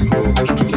Música